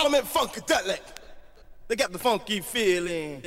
Parliament Funkadelic. They got the funky feeling.